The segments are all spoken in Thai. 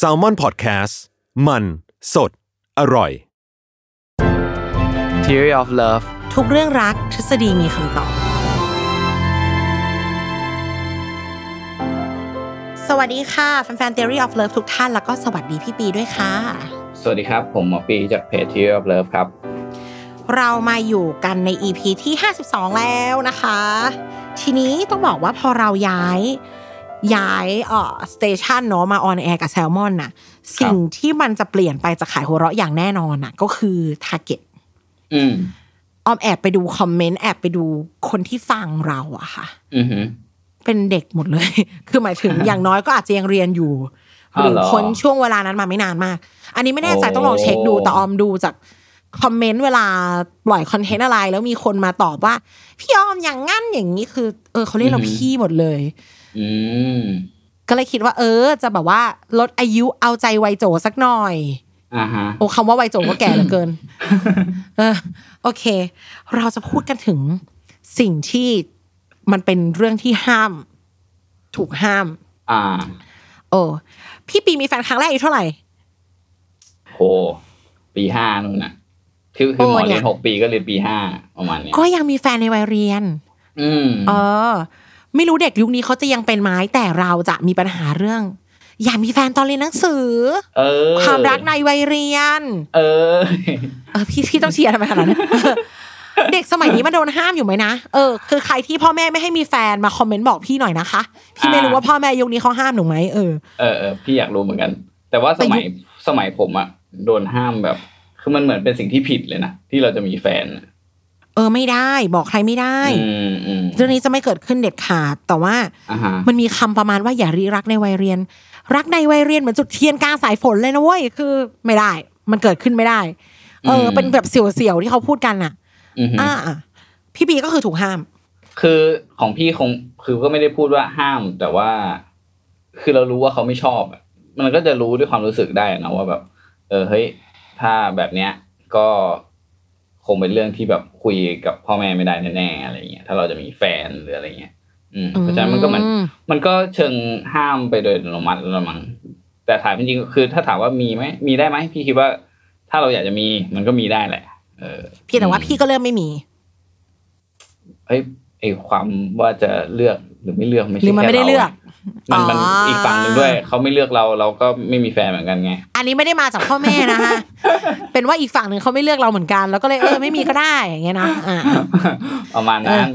s a l m o n PODCAST มัน สด อร่อย Theory of Love ทุกเรื่องรักทฤษฎีมีคำตอบ สวัสดีค่ะ แฟนๆ Theory of Love ทุกท่านแล้วก็สวัสดีพี่ปีด้วยค่ะ สวัสดีครับ ผมหมอปีจากเพจ Theory of Love ครับ เรามาอยู่กันใน EP ที่ 52 แล้วนะคะ ทีนี้ต้องบอกว่าพอเราย้าย ย้ายเอ่อ station เนาะมา on air กับแซลมอนน่ะ สิ่งที่มันจะเปลี่ยนไปจากขายหัวเราะอย่างแน่นอนน่ะ ก็คือ target อืมออมแอบไปดูคอมเมนต์แอบไปดูคนที่ฟังเราอะค่ะอือหือเป็นเด็กหมดเลย คือหมายถึงอย่างน้อยก็อาจจะยังเรียนอยู่อ้าวหรือเหรอคนช่วงเวลานั้นมาไม่นานมาก อันนี้ไม่แน่ใจโอ้ต้องลองเช็คดูแต่ออมดูจากคอมเมนต์เวลาปล่อยคอนเทนต์อะไร แล้วมีคนมาตอบว่า พี่ออมอย่างงั้นอย่างนี้คือ เออเขาเรียกเราพี่หมดเลยอืม ก็เลยคิดว่า เออ จะแบบว่าลดอายุเอาใจวัยโจสักหน่อยอ่าฮะโอ้คำว่าวัยโจก็แก่เหลือเกินเออโอเค เราจะพูดกันถึงสิ่งที่มันเป็นเรื่องที่ห้าม ถูกห้าม อ่าเออพี่ปีมีแฟนครั้งแรกอายุเท่าไหร่โหปีห้านู่นน่ะ คือคือหมอโอ้เนี่เรียยนหกปีก็เรียนปีห้าประมาณเนี้ยก็ยังมีแฟนในวัยเรียน อืมเออ ไม่รู้เด็กยุคนี้เขาจะยังเป็นไหมแต่เราจะมีปัญหาเรื่อง อยากมีแฟนตอนเรียนหนังสือ เออ ความรักในวัยเรียน เออ เออพี่พี่ต้องเชียร์ทำไมขนาดนั้นเด็กสมัยนี้มันโดนห้ามอยู่ไหมนะ เออ คือใครที่พ่อแม่ไม่ให้มีแฟนมาคอมเมนต์บอกพี่หน่อยนะคะ พี่ไม่รู้อ่าว่าพ่อแม่ยุคนี้เขาห้ามหนูไหมเออ เออเออพี่อยากรู้เหมือนกัน แต่ว่าสมัยสมัยผมอะโดนห้ามแบบ คือมันเหมือนเป็นสิ่งที่ผิดเลยนะที่เราจะมีแฟนอะ เออไม่ได้บอกใครไม่ได้อืมอืมเรื่องนี้จะไม่เกิดขึ้นเด็ดขาด แต่ว่าอ่าฮะมันมีคำประมาณว่าอย่ารีรักในวัยเรียน รักในวัยเรียนเหมือนจุดเทียนกลางสายฝนเลยนะเว้ยคือไม่ได้ มันเกิดขึ้นไม่ได้ เออ เป็นแบบเสี่ยวๆที่เขาพูดกันอะอือหืออ่าพี่บีก็คือถูกห้าม คือของพี่คงคือก็ไม่ได้พูดว่าห้าม แต่ว่า คือเรารู้ว่าเขาไม่ชอบอะมันก็จะรู้ด้วยความรู้สึกได้นะว่าแบบ เออเฮ้ยถ้าแบบเนี้ยก็ คงเป็นเรื่องที่แบบคุยกับพ่อแม่ไม่ได้แน่ๆอะไรเงี้ยถ้าเราจะมีแฟนหรืออะไรเงี้ยอืมเพราะฉะนั้นมันก็เหมือนอืมมันก็เชิงห้ามไปโดยอัตโนมัติแล้วละมั้งแต่ถามจริงๆคือถ้าถามว่ามีไหมมีได้ไหมพี่คิดว่า ถ้าเราอยากจะมีมันก็มีได้แหละ เออเพียงแต่ว่าพี่ก็เริ่มไม่มีเฮ้ยไอความว่าจะเลือกหรือไม่เลือกไม่หรืใช่อมันแค่ไม่ได้เราเลือก มันมันอ๋ออีอีกฝั่งหนึ่งด้วยเขาไม่เลือกเราเราก็ไม่มีแฟนเหมือนกันไง อันนี้ไม่ได้มาจากพ่อแม่นะฮะเป็นว่าอีกฝั่งหนึ่งเขาไม่เลือกเราเหมือนกัน แล้วก็เลยเออไม่มีก็ได้อย่างเงี้ยนะอ่าประมาณนั้น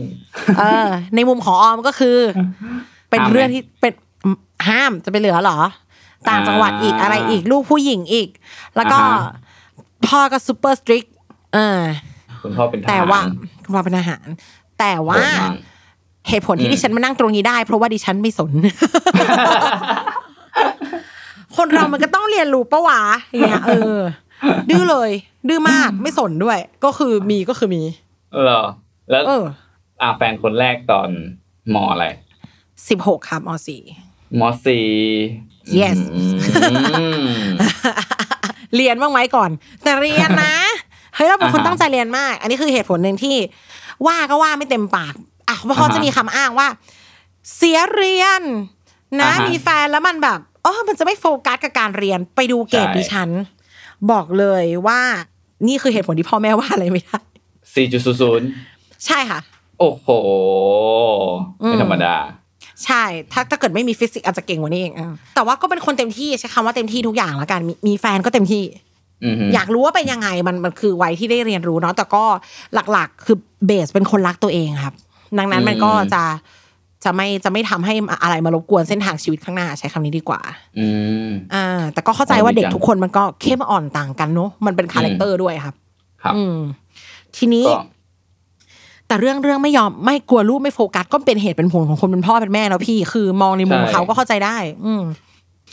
เออ ในมุมของออมก็คือ เป็นห้ามไหมเรื่องที่เป็นห้ามจะไปเหลือเหรอ ต่างจังหวัดอีกอ่าอะไรอีกลูกผู้หญิงอีก แล้วก็อ่าฮะพ่อก็ซูเปอร์สตริกเออคุณพ่อเป็นทหารแต่ว่าคุณพ่อเป็นทหาร แต่ว่าโหดมาก เหตุผลที่อืมดิฉันมานั่งตรงนี้ได้ เพราะว่าดิฉันไม่สน คนเรามันก็ต้องเรียนรู้ปะวะอย่างเงี้ยเออ ดื้อเลย ดื้อมากไม่สนด้วย ก็คือมีก็คือมีเหรอแล้วเอออ่าแฟนคนแรกตอนมอะไรสิบหกครับมสี่มสี่ Yes อืมเรียนบ้างไหมก่อน แต่เรียนนะเฮ้ยเราเป็นคนอ่าฮะตั้งใจเรียนมาก อันนี้คือเหตุผลหนึ่งที่ว่าก็ว่าไม่เต็มปาก อะเพราะเขาอ่าฮะจะมีคำอ้างว่า เสียเรียนนะอ่าฮะมีแฟนแล้วมันแบบเออมันจะไม่โฟกัสกับการเรียนไปดูเกรดใช่ดิฉัน บอกเลยว่านี่คือเหตุผลที่พ่อแม่ว่าอะไรไม่ได้สี่จุดศูนย์ใช่ค่ะ โอ้โหไม่ธรรมดา ใช่ ถ้าถ้าเกิดไม่มีฟิสิกส์อาจจะเก่งกว่านี้เองอะแต่ว่าก็เป็นคนเต็มที่ใช้คำว่าเต็มที่ทุกอย่างแล้วกันมีมีแฟนก็เต็มที่อือหืออยากรู้ว่าเป็นยังไงมันมันคือวัยที่ได้เรียนรู้เนาะแต่ก็หลักๆ คือ base เป็นคนรักตัวเองครับ ดังนั้นมันก็จะจะไม่จะไม่ทำให้อะไรมารบกวนเส้นทางชีวิตข้างหน้าใช้คำนี้ดีกว่า อืมอ่า แต่ก็เข้าใจว่าเด็กทุกคนมันก็เข้มอ่อนต่างกันเนาะมันเป็น character ด้วยครับ ครับ อืม ทีนี้ก็แต่เรื่องเรื่องไม่ยอมไม่กลัวลูกไม่โฟกัสก็เป็นเหตุเป็นผลของคนเป็นพ่อเป็นแม่แล้วพี่คือมองในมุมใช่เขาก็เข้าใจได้ อืม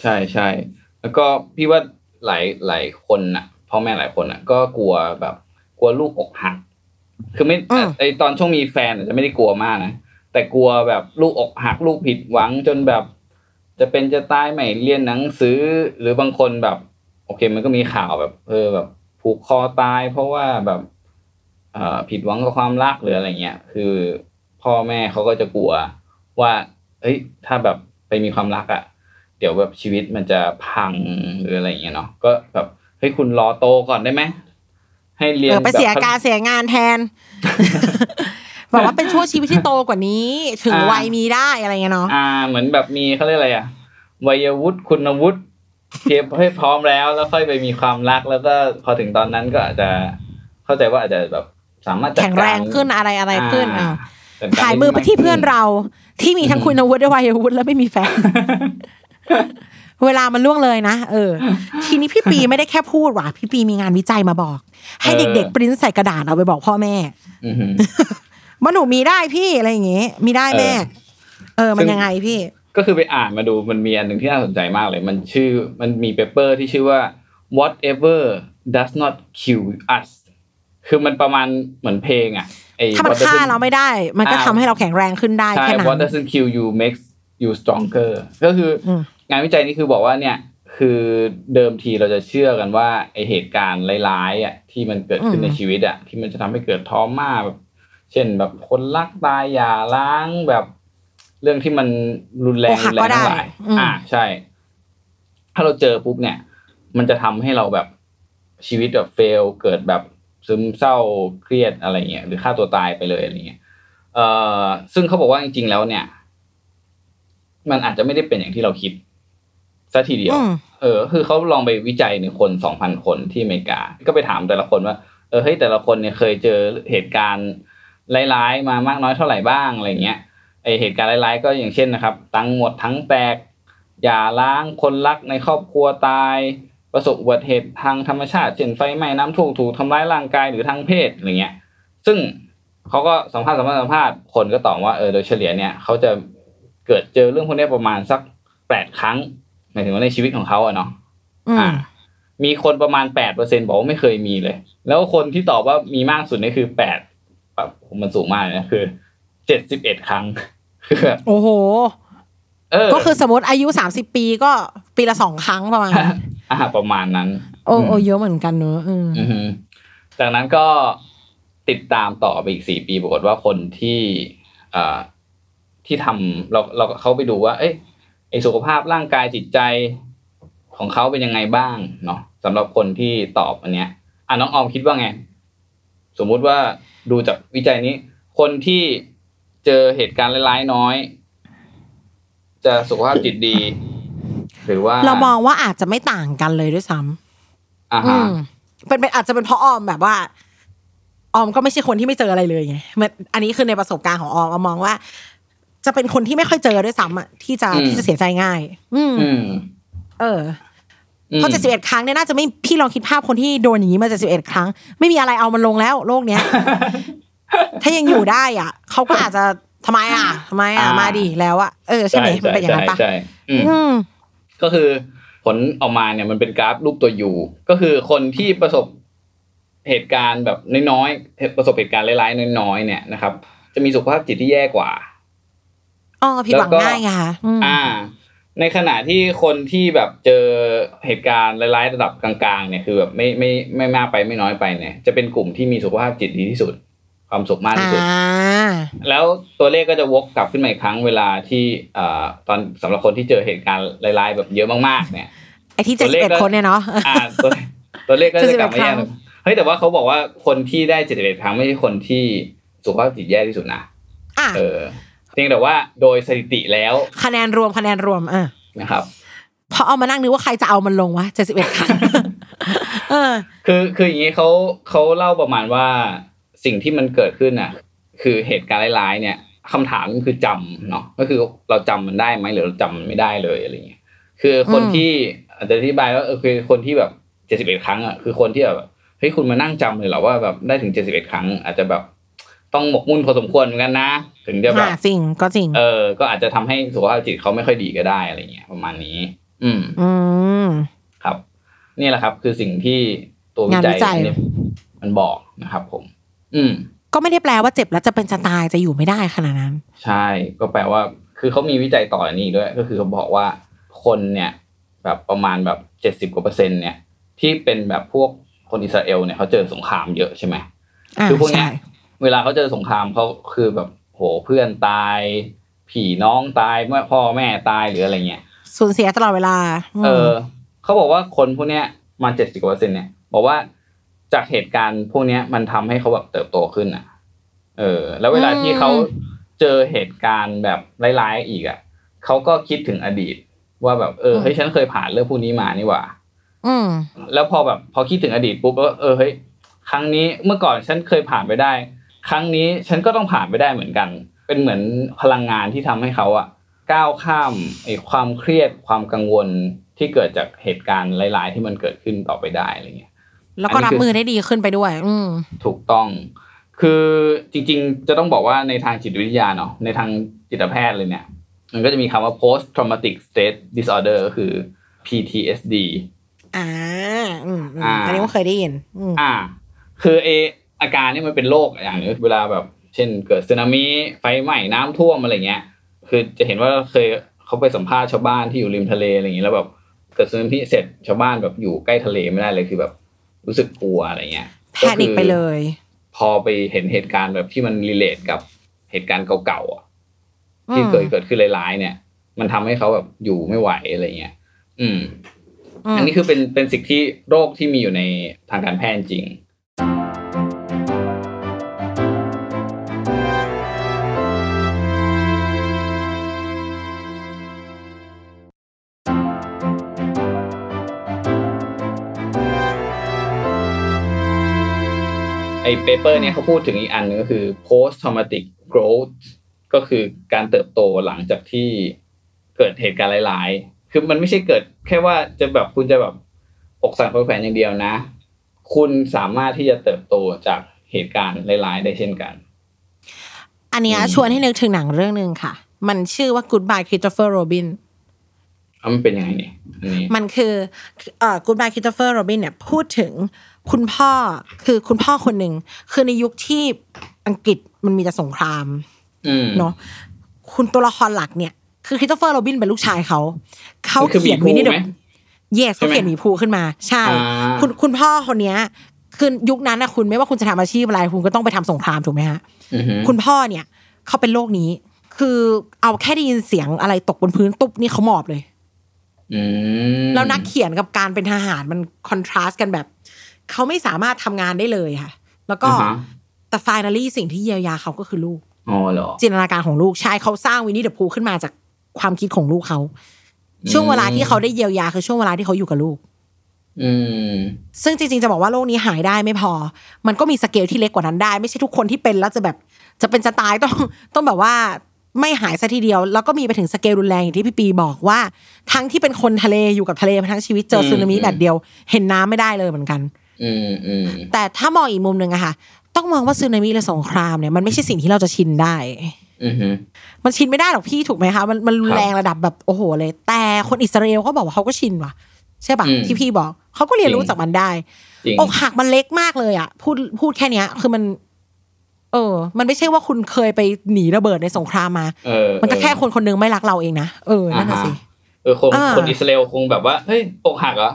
ใช่ใช่แล้วก็พี่ว่าหลายหลายคนน่ะพ่อแม่หลายคนน่ะ ก็กลัวแบบ กลัวลูกอกหัก คือไม่อืมไอตอนช่วงมีแฟนอาจจะไม่ได้กลัวมากนะแต่กลัวแบบลูกอกหักลูกผิดหวังจนแบบ จะเป็นจะตายไม่เรียนหนังสือ หรือบางคนแบบ โอเค มันก็มีข่าวแบบ เออแบบ ผูกคอตาย เพราะว่าแบบเอ่อผิดหวังกับความรักหรืออะไรเงี้ยคือพ่อแม่เขาก็จะกลัวว่า เฮ้ย ถ้าแบบไปมีความรักอะ่ะ เดี๋ยวแบบชีวิตมันจะพังหรืออะไรเงี้ยเนาะก็แบบเฮ้ยคุณรอโตก่อนได้ไหม ให้เรียนเออไปเสียแบบการเสียงานแทนบอกว่าเป็นช่วงชีวิตที่โตกว่านี้ ถึงวัยมีได้อะไรเงี้ยเนาะอ่า เหมือนแบบมีเขาเรียกอะไรอะวัยวุฒิคุณวุฒิเทียบให้พร้อมแล้วแล้วค่อยไปมีความรักแล้วก็พอถึงตอนนั้นก็อาจจะเข้าใจว่าอาจจะแบบสามารถจัดแข็งกาแรงขึ้นอะไรอะไรขึ้นอ่าอ่าจัดกรถ่ายมือไปที่เพื่อนเราที่มีทั้งคุณวุฒิและวัยวุฒิแล้วไม่มีแฟน เวลามันล่วงเลยนะ เออ ทีนี้พี่ปีไม่ได้แค่พูดว่ะพี่ปีมีงานวิจัยมาบอก ให้เด็กๆปริ้นใส่กระดาษเอาไปบอกพ่อแม่อือหือว่าหนูมีได้พี่อะไรอย่างเงี้ยมีได้แม่ เออเออมันซึ่งยังไงพี่ ก็คือไปอ่านมาดูมันมีอันหนึ่งที่น่าสนใจมากเลย มันชื่อมันมีเปเปอร์ที่ชื่อว่า whatever does not kill us คือมันประมาณเหมือนเพลงอะไอ้ถ้ามัน what doesn't- ฆ่าเราไม่ได้ มันก็อ่าทำให้เราแข็งแรงขึ้นได้ใช่แค่นั้น what doesn't kill you makes you stronger ก็คืออม งานวิจัยนี้คือบอกว่าเนี่ยคือเดิมทีเราจะเชื่อกันว่าไอเหตุการณ์ร้ายๆอะที่มันเกิดขึ้นในชีวิตอะที่มันจะทำให้เกิดทอมมาแบบ เช่นแบบคนรักตายหย่าร้างแบบ เรื่องที่มันรุนแรงอกหัรุกนแรก็งได้ทั้งหลายอืมอ่าใช่ ถ้าเราเจอปุ๊บเนี่ย มันจะทำให้เราแบบชีวิตแบบเฟลเกิดแบบซึมเศร้าเครียดอะไรเงี้ยหรือฆ่าตัวตายไปเลยอะไรเงี้ยเอ่อซึ่งเขาบอกว่าจริงๆแล้วเนี่ย มันอาจจะไม่ได้เป็นอย่างที่เราคิด ซะทีเดียวอืมเออ คือเขาลองไปวิจัยในคนสองพันคนที่อเมริกา ก็ไปถามแต่ละคนว่า เออเฮ้ยแต่ละคนเนี่ยเคยเจอเหตุการณ์ร้ายๆมามากน้อยเท่าไหร่บ้างอะไรเงี้ยไอเหตุการณ์ร้ายๆก็อย่างเช่นนะครับ ตังค์หมดทั้งแตกอย่าล้างคนรักในครอบครัวตาย ประสบอุบัติเหตุทางธรรมชาติเช่นไฟไหม้น้ำท่วมถูกทำร้ายร่างกายหรือทางเพศอะไรเงี้ย ซึ่งเขาก็สัมภาษณ์สัมภาษณ์สัมภาษณ์คนก็ตอบว่าเออโดยเฉลี่ยเนี่ยเขาจะเกิดเจอเรื่องพวกเนี้ยประมาณสักแปดครั้ง หมายถึงว่าในชีวิตของเขาอะเนาะอืมอ่า มีคนประมาณแปดเปอร์เซ็นบอกว่าไม่เคยมีเลย แล้วคนที่ตอบว่ามีมากสุดนี่คือแปดแบบมันสูงมากเลยนะคือเจ็ดสิบเอ็ดครั้งคือแบบโอ้โหเออก็คือสมมติอายุสามสิบปีก็ปีละสองครั้งประมาณนั้นอ่าประมาณนั้น โอ้โอ้เยอะเหมือนกันเนอะอืมอือฮึจากนั้นก็ติดตามต่อไปอีกสี่ปีปรากฏว่าคนที่ เอ่อที่ทำเราเราเขาไปดูว่า เอ้ยไอ สุขภาพร่างกายจิตใจของเขาเป็นยังไงบ้างเนาะสำหรับคนที่ตอบอันเนี้ยอะน้องออมคิดว่าไง สมมุติว่าดูจากวิจัยนี้ คนที่เจอเหตุการณ์ร้ายๆน้อย จะสุขภาพจิตดี หรือว่าเรามองว่าอาจจะไม่ต่างกันเลยด้วยซ้ำอ่าอืฮะมเป็นเป็นอาจจะเป็นเพราะออมแบบว่า ออมก็ไม่ใช่คนที่ไม่เจออะไรเลยไงมันอันนี้คือในประสบการณ์ของออมออมมองว่า จะเป็นคนที่ไม่ค่อยเจอด้วยซ้ำอะที่จะที่จะเสียใจง่าย อืมอืมเอออืมเพราะเจ็ดสิบเอ็ดครั้งเนี่ยน่าจะไม่พี่ลองคิดภาพคนที่โดนอย่างนี้มาเจ็ดสิบเอ็ดครั้ง ไม่มีอะไรเอามันลงแล้วโลกเนี้ย ถ้ายังอยู่ได้อะเขาก็อาจจะทำไมอะทำไมอะอ่ามมาดิแล้วอะเออใช่ไหมมันเป็นอย่างนั้นปะใช่อืมอืมก็คือผลออกมาเนี่ยมันเป็นกราฟรูปตัวยูก็คือคนที่ประสบเหตุการณ์แบบน้อยๆประสบเหตุการณ์ร้ายๆน้อยๆเนี่ยนะครับ จะมีสุขภาพจิตที่แย่กว่า อ๋อผิดหวังแล้วก็ง่ายไงค่ะอืมอ่า ในขณะที่คนที่แบบเจอเหตุการณ์ร้ายๆระดับกลางๆเนี่ยคือแบบไม่ไม่ไม่มากไปไม่น้อยไปเนี่ย จะเป็นกลุ่มที่มีสุขภาพจิตดีที่สุด ความสุขมากที่สุดอ่าแล้วตัวเลขก็จะวกกลับขึ้นมาอีกครั้งเวลาที่เอ่อตอนสำหรับคนที่เจอเหตุการณ์ร้ายๆแบบเยอะมากๆ เนี่ยไอที่ตัเจ็ดวสิเลบขเอ็ดก็คนเนี่ยเนาะอ่าตัวตัวเลขก็จะกลับมา71แย่ครั้งลงเฮ้ยแต่ว่าเขาบอกว่าคนที่ได้เจ็ดสิบเอ็ดครั้งไม่ใช่คนที่สุขภาพจิตแย่ที่สุดนะอะเออ เพียงแต่ว่าโดยสถิติแล้วคะแนนรวมคะแนนรวมอะนะครับพอเอามานั่งนึกว่าใครจะเอามันลงวะเจ็ดสิบเอ็ดครั้งเออคือคืออย่างนี้เขาเขาเล่าประมาณว่าสิ่งที่มันเกิดขึ้นน่ะ คือเหตุการณ์ร้ายๆ เนี่ยคำถามก็คือจำเนาะก็คือเราจำมันได้ไหมหรือเราจำมันไม่ได้เลยอะไรเงี้ยคือคนอืมที่อาจจะอธิบายว่าเออคือคนที่แบบเจ็ดสิบเอ็ดครั้งอะคือคนที่แบบเฮ้ยคุณมานั่งจำเลยเหรอว่าแบบได้ถึงเจ็ดสิบเอ็ดครั้ง อาจจะแบบ ต้องหมกมุ่นพอสมควรเหมือนกันนะ ถึงจะแบบอะจริงก็จริง เออ ก็อาจจะทำให้สุขภาพจิตเขาไม่ค่อยดีก็ได้อะไรเงี้ยประมาณนี้ อืม อืม ครับ นี่แหละครับ คือสิ่งที่ตัววิจังานวิจัยเนี่ยมันบอกนะครับ ผม อืม ก็ไม่ได้แปลว่าเจ็บแล้วจะเป็นจะตายจะอยู่ไม่ได้ขนาดนั้น ใช่ ก็แปลว่า คือเขามีวิจัยต่ออันนี้ด้วย ก็คือเขาบอกว่าคนเนี่ย แบบประมาณแบบเจ็ดสิบกว่าเปอร์เซ็นต์เนี่ย ที่เป็นแบบพวกคนอิสราเอลเนี่ยเขาเจอสงครามเยอะใช่ไหมอ่าคือพวกเนี้ยใช่ เวลาเขาเจอสงครามเขาคือแบบโหเพื่อนตาย ผีน้องตายแม่พ่อแม่ตายหรืออะไรเงี้ยสูญเสียตลอดเวลา เออเขาบอกว่าคนพวกเนี้ยมาเจ็ดสิบกว่าเปอร์เซ็นต์เนี่ยบอกว่าจากเหตุการณ์พวกเนี้ยมันทำให้เขาแบบเติบโตขึ้นอะ เออ แล้วเวลาที่เขาเจอเหตุการณ์แบบร้ายๆอีกอะเขาก็คิดถึงอดีต ว่าแบบเออเฮ้ยฉันเคยผ่านเรื่องพวกนี้มานี่หว่า อืมแล้วพอแบบพอคิดถึงอดีตปุ๊บก็เออเฮ้ยครั้งนี้เมื่อก่อนฉันเคยผ่านไปได้ ครั้งนี้ฉันก็ต้องผ่านไปได้เหมือนกัน เป็นเหมือนพลังงานที่ทำให้เขาอะก้าวข้ามไอ้ความเครียดความกังวลที่เกิดจากเหตุการณ์ร้ายๆ ที่มันเกิดขึ้นต่อไปได้อะไรเงี้ยแล้วก็อันนี้รับคือมือได้ดีขึ้นไปด้วย อืมถูกต้อง คือจริงๆ จะต้องบอกว่าในทางจิตวิทยาเนาะในทางจิตแพทย์เลยเนี่ย มันก็จะมีคำว่า post traumatic stress disorder ก็คือ PTSD อ่า อืมอืมอ่าอันนี้ก็เคยได้ยินอืมอ่า คือเอ อาการนี่มันเป็นโรคอย่างหนึงเวลาแบบ เช่น เกิดสึนามิไฟไหม้น้ำท่วมอะไรเงี้ย คือจะเห็นว่าเคยเขาไปสัมภาษณ์ชาวบ้านที่อยู่ริมทะเลอะไรอย่างเงี้ยแล้วแบบเกิดสึนามิเสร็จชาวบ้านแบบอยู่ใกล้ทะเลไม่ได้เลยคือแบบ รู้สึกกลัวอะไรเงี้ยแพนิคไปเลย พอไปเห็นเหตุการณ์แบบที่มันรีเลทกับเหตุการณ์เก่าๆอะที่อืมเคยเกิดขึ้นร้ายๆเนี่ย มันทำให้เขาแบบอยู่ไม่ไหวอะไรเงี้ยอืมมอันนี้คือเป็นเป็นสิ่งที่โรคที่มีอยู่ในทางการแพทย์จริง เปเปอร์เนี่ยเขาพูดถึงอีกอันหนึงก็คือ post traumatic growth ก็คือการเติบโตหลังจากที่เกิดเหตุการณ์ร้าย ๆ คือมันไม่ใช่เกิด แค่ว่าจะแบบคุณจะแบบอกสั่นคลอยแขวนอย่างเดียวนะ คุณสามารถที่จะเติบโตจากเหตุการณ์ร้าย ๆ ได้เช่นกัน อันเนี้ยอืมชวนให้นึกถึงหนังเรื่องหนึ่งค่ะ มันชื่อว่า Goodbye Christopher Robin เอามันเป็นยังไงเนี่ยอันนี้มันคือเอ่อ Goodbye Christopher Robin เนี่ยพูดถึง คุณพ่อคือคุณพ่อคนหนึ่งคือในยุคที่อังกฤษมันมีแต่สงครามอืมเนาะคุณตัวละครหลักเนี่ย คือคริสโตเฟอร์โรบินเป็นลูกชายเขาเขามันคือเขียนหมีภูวินี่เดไหมเยสใช่เขาไหมเขียนหมีภูขึ้นมา ใช่อ่าคุณคุณพ่อคนเนี้ยคือยุคนั้นนะคุณไม่ว่าคุณจะทำอาชีพอะไร คุณก็ต้องไปทำสงครามถูกไหมฮะอือฮึคุณพ่อเนี่ยเขาเป็นโรคนี้ คือเอาแค่ได้ยินเสียงอะไรตกบนพื้นตุ๊บนี่เขาหมอบเลยอืมแล้วนักเขียนกับการเป็นทหารมันคอนทราสต์กันแบบ เขาไม่สามารถทำงานได้เลยค่ะ แล้วก็อ่าฮะแต่ฟ i น a ลี่สิ่งที่เยียวยาเขาก็คือลูกอ๋อเหรอจินตนาการของลูกใช่เขาสร้างวินนี่เดอะพูขึ้นมาจากความคิดของลูกเขาช่วงเวลาที่เขาได้เยียวยาคือช่วงเวลาที่เขาอยู่กับลูก อืม ซึ่งจริงๆจะบอกว่าโรคนี้หายได้ไม่พอ มันก็มีสเกลที่เล็กกว่านั้นได้ ไม่ใช่ทุกคนที่เป็นแล้วจะแบบ จะเป็นจะตายต้องต้องแบบว่าไม่หายซะทีเดียว แล้วก็มีไปถึงสเกลรุนแรงอย่างที่พี่ปีบอกว่า ทั้งที่เป็นคนทะเลอยู่กับทะเลมาทั้งชีวิตเจออืมสึนามิอืมแบบเดียว เห็นน้ำไม่ได้เลยเหมือนกันอืมอืม แต่ถ้ามองอีกมุมหนึ่งอะค่ะ ต้องมองว่าสึนามิหรือสงครามเนี่ยมันไม่ใช่สิ่งที่เราจะชินได้อือฮึมันชินไม่ได้หรอกพี่ถูกไหมคะมันมันรุนครับแรงระดับแบบโอ้โหเลย แต่คนอิสราเอลเขาบอกว่าเขาก็ชินว่ะใช่ปะอืมที่พี่บอกเขาก็เรียนรู้จริงจากมันได้จริงอกหักมันเล็กมากเลยอะพูดพูดแค่เนี้ย คือมัน เออ มันไม่ใช่ว่าคุณเคยไปหนีระเบิดในสงครามมาเออมันก็แค่คนคนหนึงไม่รักเราเองนะเออนั่นน่ะสิอ่าฮะเออคนอ่าคนอิสราเอลคงแบบว่าเฮ้ยอกหักเหรอ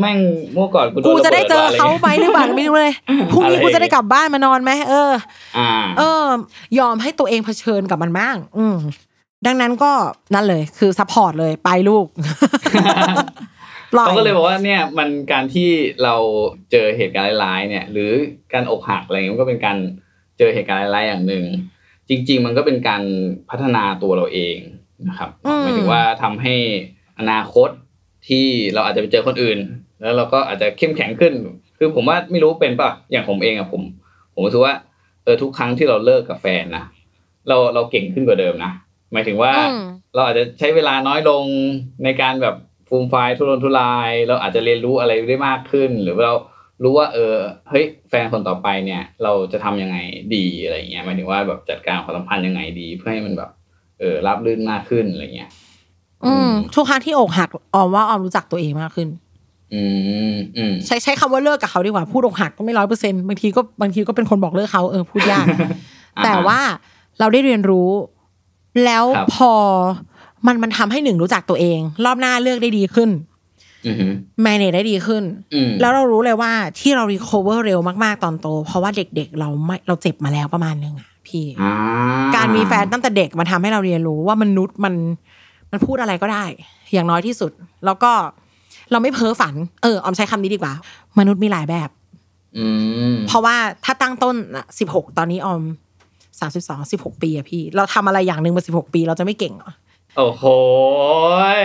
แม่งเมื่อก่อนกูโดน กูจะได้เจอเขาไหมหรือเปล่าไม่รู้เลยพรุ่งนี้อะไรกูจะได้กลับบ้านมานอนไหมเอออ่าเออ ยอมให้ตัวเองเผชิญกับมันบ้าง อืมดังนั้นก็นั่นเลยคือ support เลยไปลูกปล่อยเขาก็เลยบอกว่าเนี่ยมันการที่เราเจอเหตุการณ์ร้ายๆเนี่ย หรือการอกหักอะไรเงี้ยมันก็เป็นการเจอเหตุการณ์ร้ายๆอย่างหนึ่งจริง ๆ มันก็เป็นการพัฒนาตัวเราเองนะครับอืมหมายถึงว่าทำให้อนาคตที่เราอาจจะไปเจอคนอื่น แล้วเราก็อาจจะเข้มแข็งขึ้น คือผมว่าไม่รู้เป็นป่ะอย่างผมเองอะผม ผมรู้สึกว่าเออทุกครั้งที่เราเลิกกับแฟนนะเราเราเก่งขึ้นกว่าเดิมนะหมายถึงว่าอืมเราอาจจะใช้เวลาน้อยลงในการแบบฟูมไฟล์ทุรนทุราย เราอาจจะเรียนรู้อะไรได้มากขึ้น หรือว่าเรารู้ว่า เออเฮ้ยแฟนคนต่อไปเนี่ย เราจะทำยังไงดีอะไรเงี้ยหมายถึงว่าแบบจัดการความสัมพันธ์ยังไงดี เพื่อให้มันแบบเออรับรื่นมากขึ้นอะไรเงี้ย อืมทุกครั้งที่อกหักออมว่าออมรู้จักตัวเองมากขึ้นอืมอืม ใช้ใช้คำว่าเลิกกับเขาดีกว่าพูดอกหักก็ไม่ร้อยเปอร์เซ็นบางทีก็บางทีก็เป็นคนบอกเลิกเขาเออพูดยาก แต่ว่าเราได้เรียนรู้ แล้วครับพอมันมันทำให้หนึ่งรู้จักตัวเอง รอบหน้าเลือกได้ดีขึ้นอือหือแมเนจได้ดีขึ้นอืมแล้วเรารู้เลยว่าที่เรา recover เร็วมากๆตอนโต เพราะว่าเด็กๆ เราไม่เราเจ็บมาแล้วประมาณนึงอะพี่อ่าการมีแฟนตั้งแต่เด็กมันทำให้เราเรียนรู้ว่ามนุษย์มันมันพูดอะไรก็ได้ อย่างน้อยที่สุด แล้วก็ เราไม่เพ้อฝัน เออออมใช้คำนี้ดีกว่า มนุษย์มีหลายแบบอืมเพราะว่าถ้าตั้งต้นสิบหกตอนนี้ออมสามสิบสองสิบหกปีอะพี่ เราทำอะไรอย่างหนึ่งมาสิบหกปี เราจะไม่เก่งเหรอโอ้โหย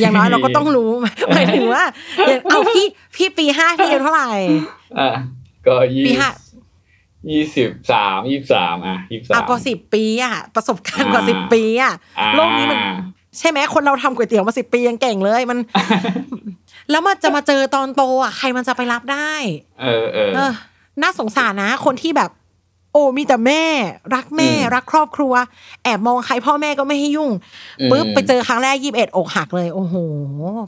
อย่างน้อยเราก็ต้องรู้หมายถึงว่าอย่างเอาพี่พี่ปีห้าพี่อายุเท่าไหร่อะก็ยี่ปีห้ายี่สิบสามยี่สามอะยี่สาอะมก็สิบปีอะประสบการณ์กว่าอ่าสิบปีอะอ่าโลกนี้มัน ใช่ไหมคนเราทำก๋วยเตี๋ยวมาสิบปียังเก่งเลยมัน แล้วมันจะมาเจอตอนโตอะใครมันจะไปรับได้ เออเออเออน่าสงสารนะ คนที่แบบ โอ้มีแต่แม่ รักแม่อืมรักครอบครัว แอบมองใครพ่อแม่ก็ไม่ให้ยุ่งอืมปุ๊บไปเจอครั้งแรกยี่สิบเอ็ดอกหักเลย โอ้โห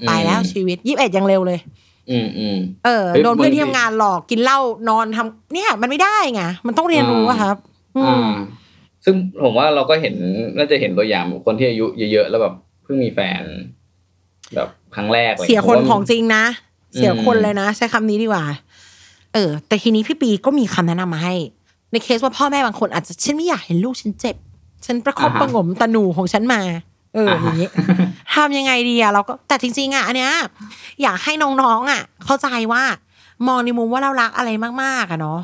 ไปแล้วอืมชีวิตยี่สิบเอ็ดยังเร็วเลยอืมอืมเออเฮ้ยโดนเพื่อนบางทีที่ทำงานหลอกกินเหล้านอนทำเนี่ย มันไม่ได้ไงมันต้องเรียนรู้อะครับ อือ่าม ซึ่งผมว่าเราก็เห็นน่าจะเห็นตัวอย่างคนที่อายุเยอะๆแล้วแบบเพิ่งมีแฟน แบบครั้งแรกอะไรเสียคนผมว่าของจริงนะ เสียคนอืมเลยนะ ใช้คำนี้ดีกว่า เออ แต่ทีนี้พี่ปีก็มีคำแนะนำมาให้ ในเคสว่าพ่อแม่บางคนอาจจะฉันไม่อยากเห็นลูกฉันเจ็บ ฉันประคบประหงมตะหนูของฉันมาเอออย่างนี้ทำยังไงดีอะเราก็แต่จริง ๆอะอันเนี้ยอยากให้น้องๆอะเข้าใจว่า มองในมุมว่าเรารักอะไรมากๆอะเนาะ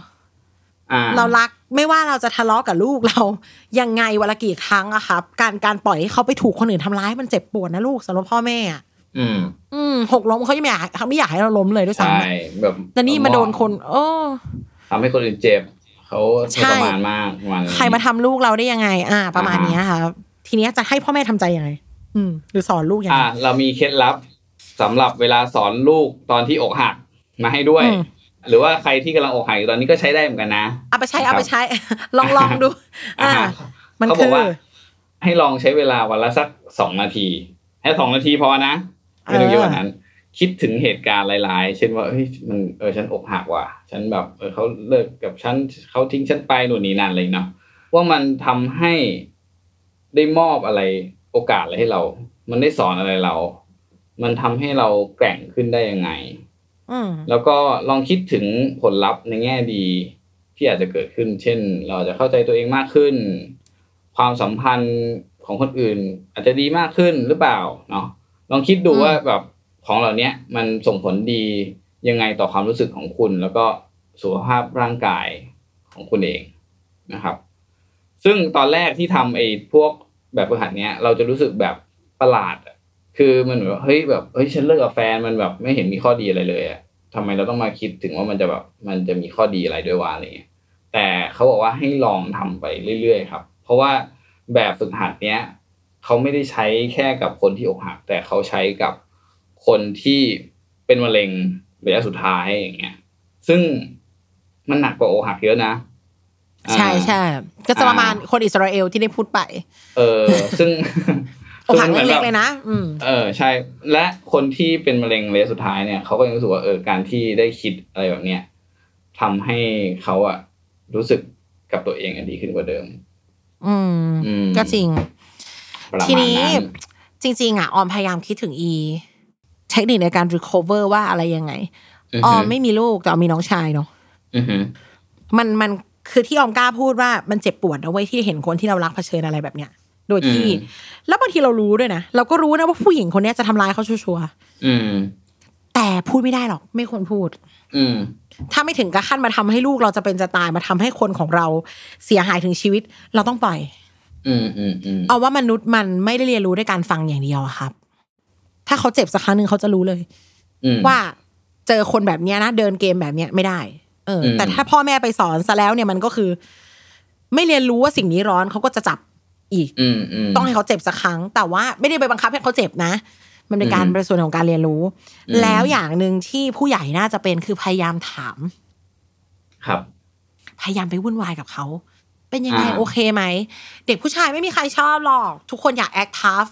อ่าเรารัก ไม่ว่าเราจะทะเลาะกับลูกเรายังไงวันละกี่ครั้งอะครับ การการปล่อยให้เขาไปถูกคนอื่นทำร้ายมันเจ็บปวดนะลูกสำหรับพ่อแม่อะอืม อืมหกล้มเขายังไม่อยากเขาไม่อยากให้เราล้มเลยด้วยใช่ซ้ำอะแบบแต่นี่มาโดนคน โอ้ทำให้คนอื่นเจ็บเขาใช่ประมาณมากประมาณนี้ใครมาทำลูกเราได้ยังไง อ่า ประมาณเนี้ยครับทีเนี้ยจะให้พ่อแม่ทำใจยังไง อืม หรือสอนลูกยังไงอ่า เรามีเคล็ดลับสำหรับเวลาสอนลูกตอนที่อกหักมาให้ด้วยอืม หรือว่าใครที่กำลังอกหักอยู่ตอนนี้ก็ใช้ได้เหมือนกันนะเอาไปใช้เอาไปใช้ ลองลองดูอ่าอ่ามันเขาบคืออกว่าให้ลองใช้เวลาวันละสักสองนาทีแค่สองนาทีพอนะไม่ต้องเยอะกว่านั้น คิดถึงเหตุการณ์หลาย ๆ เช่นว่าเฮ้ยมันเออฉันอกหักว่ะ ฉันแบบเออเขาเลิกกับฉันเขาทิ้งฉันไปหนูนนี่นั่นเลยเนาะว่ามันทำให้ได้มอบอะไรโอกาสอะไรให้เรา มันได้สอนอะไรเรา มันทำให้เราแกร่งขึ้นได้ยังไงอืม แล้วก็ลองคิดถึงผลลัพธ์ในแง่ดีที่อาจจะเกิดขึ้น เช่น เราจะเข้าใจตัวเองมากขึ้น ความสัมพันธ์ของคนอื่น อาจจะดีมากขึ้นหรือเปล่าเนาะลองคิดดูว่าแบบของเหล่านี้มันส่งผลดียังไงต่อความรู้สึกของคุณ แล้วก็สุขภาพร่างกายของคุณเองนะครับ ซึ่งตอนแรกที่ทำไอ้พวกแบบฝึกหัดเนี้ย เราจะรู้สึกแบบประหลาด คือมันเหมือนว่าเฮ้ยแบบเฮ้ยฉันเลิกกับแฟนมันแบบไม่เห็นมีข้อดีอะไรเลยอะทำไมเราต้องมาคิดถึงว่ามันจะแบบมันจะมีข้อดีอะไรด้วยวะอะไรเงี้ยแต่เขาบอกว่าให้ลองทำไปเรื่อยๆครับ เพราะว่าแบบฝึกหัดเนี้ยเขาไม่ได้ใช้แค่กับคนที่อกหัก แต่เขาใช้กับคนที่เป็นมะเร็งระยะสุดท้ายอย่างเงี้ย ซึ่งมันหนักกว่าอกหักเยอะนะใช่อ่าใช่ก็จะประมาณคนอิสราเอลที่ได้พูดไป เออซึ่ง อกหักซึ่งหมืนเล็กแบบๆเลยนะอืมเออใช่ และคนที่เป็นมะเร็งระยะสุดท้ายเนี่ยเขาก็ยังรู้สึกว่าเออการที่ได้คิดอะไรแบบเนี้ยทำให้เขาอะรู้สึกกับตัวเองอะดีขึ้นกว่าเดิม อืมอืมก็จริงประมาณทีนี้นั้นจริง ๆ อะ ออมพยายามคิดถึงอี เทคนิคในการ recover ว่าอะไรยังไงอืออฮึอมไม่มีลูกแต่ออมมีน้องชายเนาะอือฮึมันมันคือที่ออมกล้าพูดว่ามันเจ็บปวดนะเว้ยที่เห็นคนที่เรารักเผชิญอะไรแบบเนี้ย โดยที่ แล้วบางทีเรารู้ด้วยนะเราก็รู้นะว่าผู้หญิงคนเนี้ยจะทำร้ายเขาชัวร์อืมๆแต่พูดไม่ได้หรอก ไม่ควรพูด อืมถ้าไม่ถึงกับขั้นมาทำให้ลูกเราจะเป็นจะตายมาทำให้คนของเราเสียหายถึงชีวิต เราต้องปล่อยอืมอืมอืมเอาว่ามนุษย์มันไม่ได้เรียนรู้ด้วยการฟังอย่างเดียวอะครับ ถ้าเขาเจ็บสักครั้งหนึ่งเขาจะรู้เลยอืมว่าเจอคนแบบเนี้ยนะเดินเกมแบบเนี้ยไม่ได้ เอออมแต่ถ้าพ่อแม่ไปสอนซะแล้วเนี่ยมันก็คือ ไม่เรียนรู้ว่าสิ่งนี้ร้อนเขาก็จะจับ อีกอืมอืมต้องให้เขาเจ็บสักครั้ง แต่ว่าไม่ได้ไปบังคับให้เขาเจ็บนะ มันเป็นการอืมเป็นส่วนของการเรียนรู้อืมแล้วอย่างหนึ่งที่ผู้ใหญ่น่าจะเป็นคือพยายามถาม ครับ พยายามไปวุ่นวายกับเขาเป็นยังไงอ่าโอเคไหมเด็กผู้ชายไม่มีใครชอบหรอก ทุกคนอยากแอคทัฟ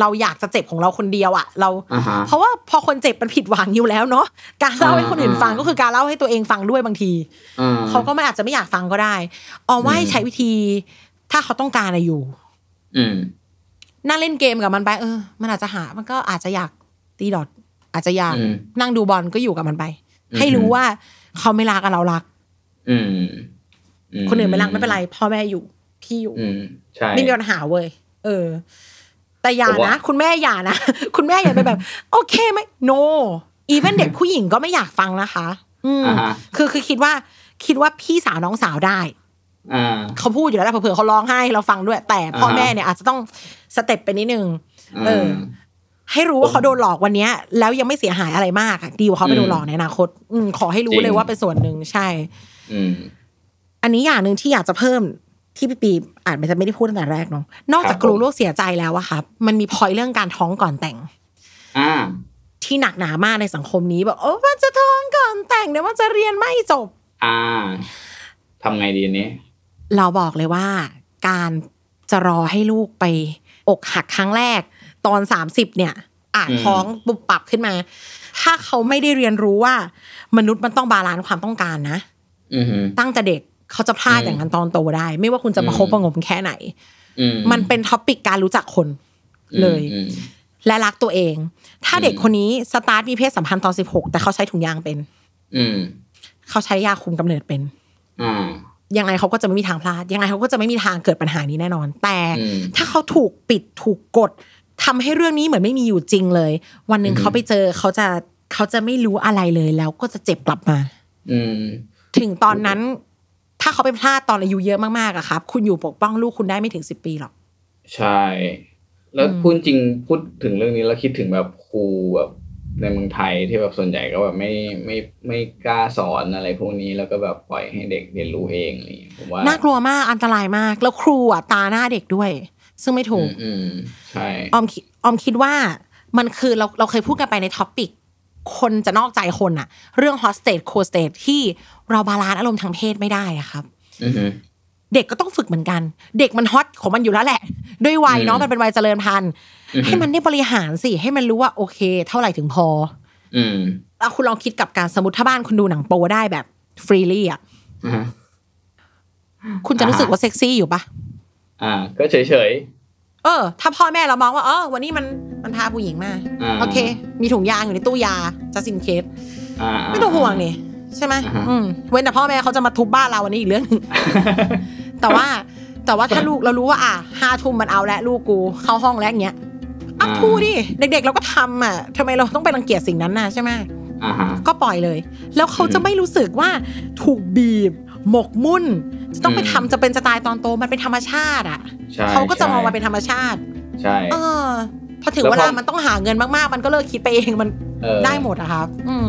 เราอยากจะเจ็บของเราคนเดียวอะเราอ่าฮะเพราะว่าพอคนเจ็บมันผิดหวังอยู่แล้วเนาะการเล่าให้คนอื่นฟังอ่าก็คือการเล่าให้ตัวเองฟังด้วยบางทีอืมเขาก็ไม่อาจจะไม่อยากฟังก็ได้ออมว่าให้อืมใช้วิธี ถ้าเขาต้องการอะอยู่ อืมนั่งเล่นเกมกับมันไป เออ มันอาจจะหา มันก็อาจจะอยากตีดอทอาจจะอยากอืมนั่งดูบอลก็อยู่กับมันไปอืมให้รู้ว่าเขาไม่รักกับเรารัก อืมมคนอื่นไม่รักไม่เป็นไรพ่อแม่อยู่พี่อยู่อืมใช่ไม่มีปัญหาเว้ยเออ แต่อย่าผมว่านะคุณแม่อย่านะคุณแม่อย่าไปแบบ โอเคไหม no อีเวนเด็กผู้หญิงก็ไม่อยากฟังนะคะ อืมอ่าฮะคือคือคิดว่า คิดว่าพี่สาวน้องสาวได้อ่า เขาพูดอยู่แล้วแหละเผื่อๆเขาร้องไห้ให้เราฟังด้วย แต่พ่ออาฮะแม่เนี่ยอาจจะต้องสเต็ปไปนิดนึงเออมให้รู้ว่าเขาโดนหลอกวันเนี้ยแล้วยังไม่เสียหายอะไรมากอะดีกว่าเขาไปโดนหลอกในอนาคต อืมขอให้รู้จริงเลยว่าเป็นส่วนหนึ่งใช่ อืมอันนี้อย่างหนึ่งที่อยากจะเพิ่มที่พี่ปีอาจจะไม่ได้พูดตั้งแต่แรกเนาะนอกจากครับกลัวผมลูกเสียใจแล้วอะครับมันมีพอยเรื่องการท้องก่อนแต่ง อ่า ที่หนักหนามากในสังคมนี้แบบโอ้มันจะท้องก่อนแต่งเดี๋ยวมันจะเรียนไม่จบ อ่าทำไงดีอันนี้ เราบอกเลยว่า การจะรอให้ลูกไปอกหักครั้งแรก ตอนสามสิบเนี่ย อะอืมท้องปุบปับขึ้นมา ถ้าเขาไม่ได้เรียนรู้ว่า มนุษย์มันต้อง balance ความต้องการนะอือหือตั้งแต่เด็กเขาจะพลาดอืมอย่างนั้นตอนโตได้ ไม่ว่าคุณจะมาอืมคบประหงมแค่ไหนอืมันเป็น topic การรู้จักคนเลยอืมและรักตัวเอง ถ้าอืมเด็กคนนี้สตาร์ทมีเพศสัมพันธ์ตอนสิบหกแต่เขาใช้ถุงยางเป็น อืมเขาใช้ยาคุมกำเนิดเป็นอ่า ยังไงเขาก็จะไม่มีทางพลาด ยังไงเขาก็จะไม่มีทางเกิดปัญหานี้แน่นอน แต่อืมถ้าเขาถูกปิดถูกกดทำให้เรื่องนี้เหมือนไม่มีอยู่จริงเลย วันหนึ่งอืมเขาไปเจอเขาจะเขาจะไม่รู้อะไรเลยแล้วก็จะเจ็บกลับมา อืมถึงตอนนั้น ถ้าเขาไปพลาดตอนอายุเยอะมากๆอะครับ คุณอยู่ปกป้องลูกคุณได้ไม่ถึงสิบปีหรอก ใช่ แล้วอืมพูดจริงพูดถึงเรื่องนี้แล้วคิดถึงแบบครูแบบ ในเมืองไทยที่แบบส่วนใหญ่ก็แบบไม่ไม่ไม่กล้าสอนอะไรพวกนี้แล้วก็แบบปล่อยให้เด็กเรียนรู้เองอะไรอย่างเงี้ยผมว่าน่ากลัวมากอันตรายมาก แล้วครูอะตาหน้าเด็กด้วย ซึ่งไม่ถูอืกมอืมใช่ออมคิดออมคิดว่ามันคือเราเราเคยพูดกันไปในท็อปิกคนจะนอกใจคนอะเรื่อง hostage co state ที่เรา balance อารมณ์ทางเพศไม่ได้อะครับอือหือ เด็กก็ต้องฝึกเหมือนกัน เด็กมัน hot ของมันอยู่แล้วแหละ ด้วยวัยเนาะอืมมันเป็นวัยเจริญพันธุ์อือฮึให้มันได้บริหารสิให้มันรู้ว่าโอเค เท่าไหร่ถึงพอ อืมแล้วคุณลองคิดกับการสมมติถ้าบ้านคุณดูหนังโป๊ได้แบบ freely อะอ่าฮะคุณจะรู้สึกว่าเซ็กซี่อยู่ปะอ่า ก็เฉยเฉยเออ ถ้าพ่อแม่เรามองว่าเออวันนี้มันมันพาผู้หญิงมาอ่าโอเค มีถุงยางอยู่ในตู้ยาจะสินเคสๆอ่าๆไม่ต้องห่วงนี่ใช่ไหมอ่าฮะอืมเว้นแต่พ่อแม่เขาจะมาทุบบ้านเราวันนี้อีกเรื่องหนึ่ง แต่ว่าแต่ว่าถ้าลูกเรารู้ว่าอะห้าทุ่มมันเอาแล้วลูกกูเข้าห้องแล้วอย่างเงี้ยอัพทูดิเด็ก ๆ เราก็ทำอะทำไมเราต้องไปรังเกียจสิ่งนั้นน่ะใช่ไหมอ่าฮะก็ปล่อยเลย แล้วเขาจะอืมไม่รู้สึกว่าถูกบีบ หมกมุ่น จะต้องไปอืมทำจะเป็นจะตายตอนโตมันเป็นธรรมชาติอะใช่เขาก็จะมองใช่มาเป็นธรรมชาติ ใช่เออพอถึงแล้วเวพอลามันต้องหาเงินมากๆ มันก็เลิกคิดไปเองมันเออได้หมดอะครับ อืม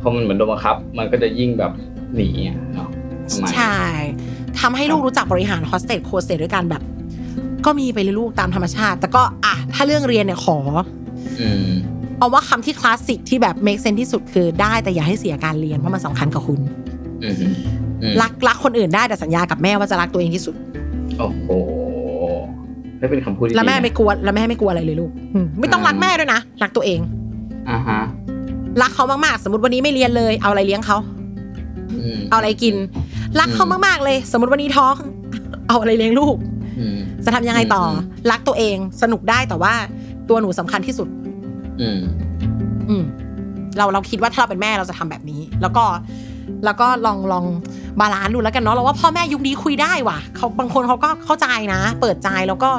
พอมันเหมือนโดนบังคับ มันก็จะยิ่งแบบหนีอะเนาะทำไมใช่ ทำให้ลูกรู้จักบริหาร hot state cold state ด้วยกันแบบ ก็มีไปเลยลูกตามธรรมชาติ แต่ก็อะถ้าเรื่องเรียนเนี่ยขออืมเอาว่าคำที่คลาสสิกที่แบบ make sense ที่สุดคือได้แต่อย่าให้เสียการเรียนเพราะมันสำคัญกับคุณอืมอืมรักรักคนอื่นได้แต่สัญญากับแม่ว่าจะรักตัวเองที่สุดโอ้โหไม่เป็นคำพูดที่แล้วแม่ดีนะไม่กลัวแล้วแม่ไม่กลัวอะไรเลยลูกอืมไม่ต้องรักแม่ด้วยนะรักตัวเองอ่าฮะรักเขามากๆ สมมติวันนี้ไม่เรียนเลย เอาอะไรเลี้ยงเขาอืมเอาอะไรกิน รักเขามากๆเลย สมมติวันนี้ท้องเอาอะไรเลี้ยงลูกอืมจะทำยังไงต่ออมรักตัวเองสนุกได้แต่ว่าตัวหนูสำคัญที่สุด อืม อืม เราเราคิดว่าถ้าเราเป็นแม่เราจะทำแบบนี้ แล้วก็ แล้วก็ลองลอง balance ดูแล้วกันเนาะเราว่าพ่อแม่ยุคนี้คุยได้ว่ะเขาบางคนเขาก็เข้าใจนะ เปิดใจแล้วก็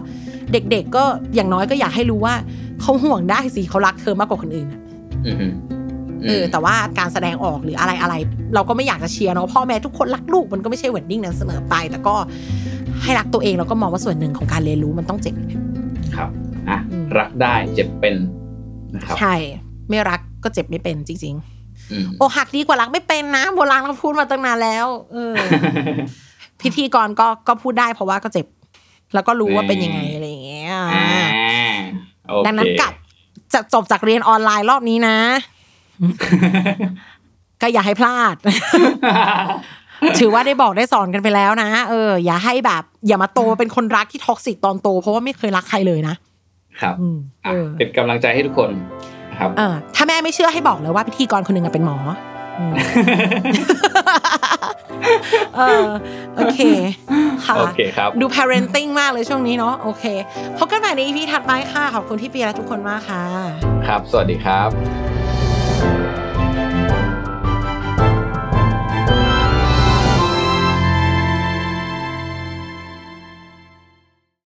เด็ก ๆ ก็อย่างน้อยก็อยากให้รู้ว่าเขาห่วงได้สิเขารักเธอมากกว่าคนอื่นอะอืม เออแต่ว่าการแสดงออกหรืออะไรอะไรเราก็ไม่อยากจะเชียร์เนาะพ่อแม่ทุกคนรักลูกมันก็ไม่ใช่ wording นั้นเสมอไป แต่ก็ให้รักตัวเองแล้วก็มองว่าส่วนหนึ่งของการเรียนรู้มันต้องเจ็บครับอะอืมรักได้เจ็บเป็นนะครับใช่ไม่รักก็เจ็บไม่เป็นจริงอืมๆอกหักดีกว่ารักไม่เป็นนะโบราณเขาพูดมาตั้งนานแล้ว เออ พิธีกรก็ก็พูดได้เพราะว่าก็เจ็บ แล้วก็รู้ว่าเป็นยังไงอะไรอย่างเงี้ยอ่าโอเคดังนั้นกลับจะจบจากเรียนออนไลน์รอบนี้นะ ก็อย่าให้พลาด ถือว่าได้บอกได้สอนกันไปแล้วนะ เออ อย่าให้แบบ อย่ามาโตเป็นคนรักที่ toxic ตอนโต เพราะว่าไม่เคยรักใครเลยนะครับอืมอะเออเป็นกำลังใจให้ทุกคนนะครับเออถ้าแม่ไม่เชื่อให้บอกเลยว่าพิธีกรคนหนึ่งอะเป็นหมออืมเออโอเค ค่ะโอเคครับดู parenting มากเลยช่วงนี้เนาะโอเคพบกันใหม่ใน EP ถัดไปค่ะ ขอบคุณที่เปียและทุกคนมากค่ะ ครับ สวัสดีครับ